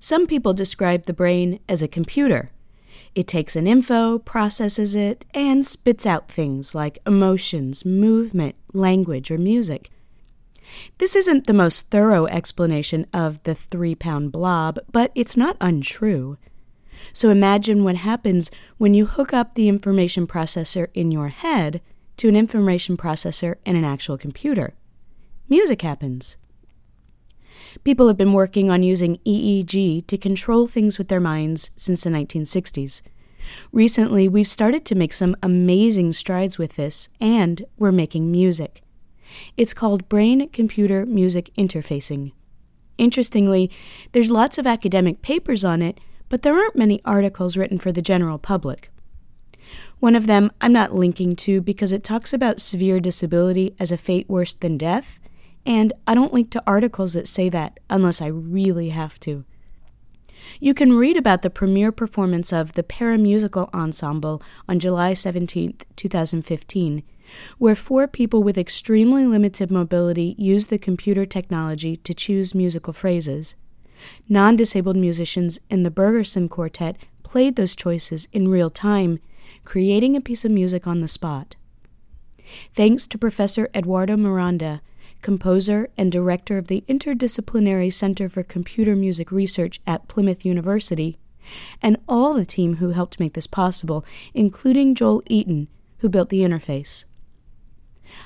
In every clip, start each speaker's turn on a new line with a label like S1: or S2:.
S1: Some people describe the brain as a computer. It takes an info, processes it, and spits out things like emotions, movement, language, or music. This isn't the most thorough explanation of the three pound blob, but it's not untrue. So imagine what happens when you hook up the information processor in your head to an information processor in an actual computer. Music happens. People have been working on using EEG to control things with their minds since the 1960s. Recently, we've started to make some amazing strides with this, and we're making music. It's called brain computer music interfacing. Interestingly, there's lots of academic papers on it, but there aren't many articles written for the general public. One of them I'm not linking to because it talks about severe disability as a fate worse than death, and I don't link to articles that say that unless I really have to. You can read about the premiere performance of the Paramusical Ensemble on July 17, 2015, where four people with extremely limited mobility used the computer technology to choose musical phrases. Non disabled musicians in the Bergersen Quartet played those choices in real time, creating a piece of music on the spot. Thanks to Professor Eduardo Miranda, composer and director of the Interdisciplinary Center for Computer Music Research at Plymouth University, and all the team who helped make this possible, including Joel Eaton, who built the interface.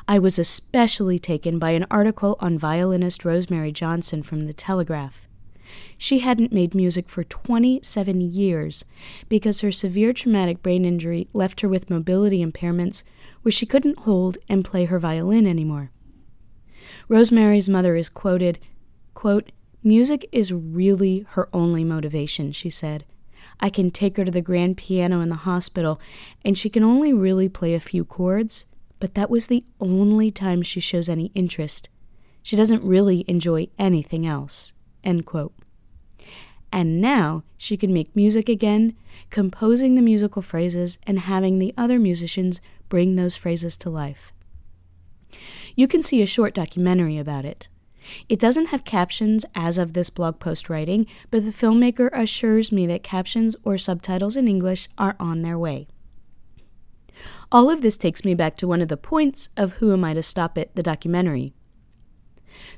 S1: I was especially taken by an article on violinist Rosemary Johnson from The Telegraph. She hadn't made music for 27 years because her severe traumatic brain injury left her with mobility impairments where she couldn't hold and play her violin anymore. Rosemary's mother is quoted, quote, Music is really her only motivation, she said. I can take her to the grand piano in the hospital, and she can only really play a few chords, but that was the only time she shows any interest. She doesn't really enjoy anything else. And now she can make music again, composing the musical phrases and having the other musicians bring those phrases to life. You can see a short documentary about it. It doesn't have captions as of this blog post writing, but the filmmaker assures me that captions or subtitles in English are on their way. All of this takes me back to one of the points of Who Am I to Stop It, the documentary.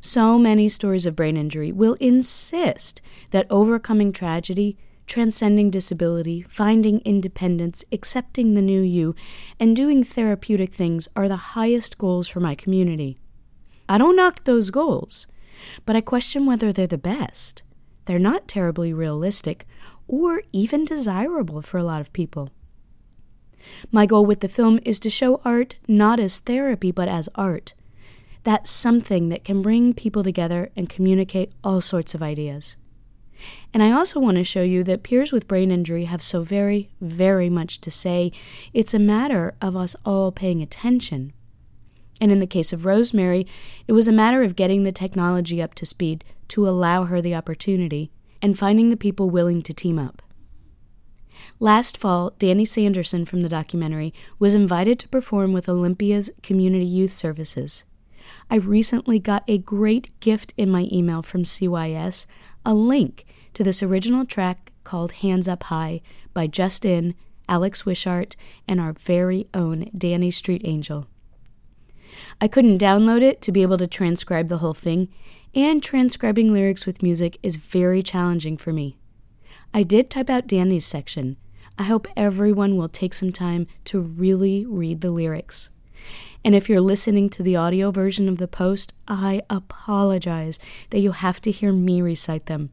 S1: So many stories of brain injury will insist that overcoming tragedy transcending disability, finding independence, accepting the new you, and doing therapeutic things are the highest goals for my community. I don't knock those goals, but I question whether they're the best. They're not terribly realistic or even desirable for a lot of people. My goal with the film is to show art not as therapy but as art. That's something that can bring people together and communicate all sorts of ideas. And I also want to show you that peers with brain injury have so very, very much to say. It's a matter of us all paying attention. And in the case of Rosemary, it was a matter of getting the technology up to speed to allow her the opportunity and finding the people willing to team up. Last fall, Danny Sanderson from the documentary was invited to perform with Olympia's Community Youth Services. I recently got a great gift in my email from CYS a link to this original track called Hands Up High by Justin, Alex Wishart, and our very own Danny Street Angel. I couldn't download it to be able to transcribe the whole thing, and transcribing lyrics with music is very challenging for me. I did type out Danny's section. I hope everyone will take some time to really read the lyrics. And if you're listening to the audio version of the post, I apologize that you have to hear me recite them.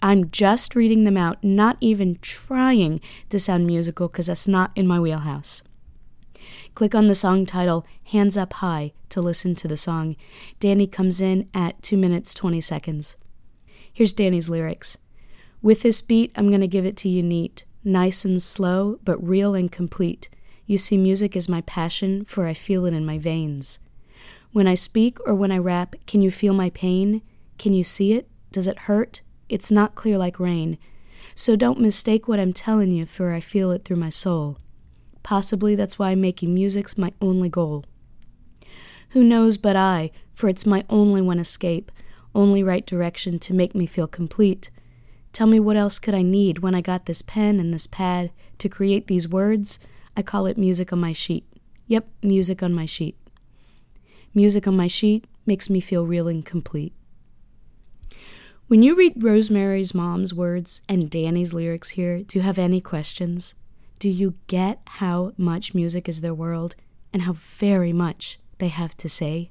S1: I'm just reading them out, not even trying to sound musical because that's not in my wheelhouse. Click on the song title Hands Up High to listen to the song. Danny comes in at 2 minutes 20 seconds. Here's Danny's lyrics With this beat, I'm going to give it to you neat, nice and slow, but real and complete. You see, music is my passion, for I feel it in my veins. When I speak or when I rap, can you feel my pain? Can you see it? Does it hurt? It's not clear like rain. So don't mistake what I'm telling you, for I feel it through my soul. Possibly that's why making music's my only goal. Who knows but I, for it's my only one escape, only right direction to make me feel complete. Tell me what else could I need when I got this pen and this pad to create these words? I call it music on my sheet. Yep, music on my sheet. Music on my sheet makes me feel real and complete. When you read Rosemary's mom's words and Danny's lyrics here, do you have any questions? Do you get how much music is their world and how very much they have to say?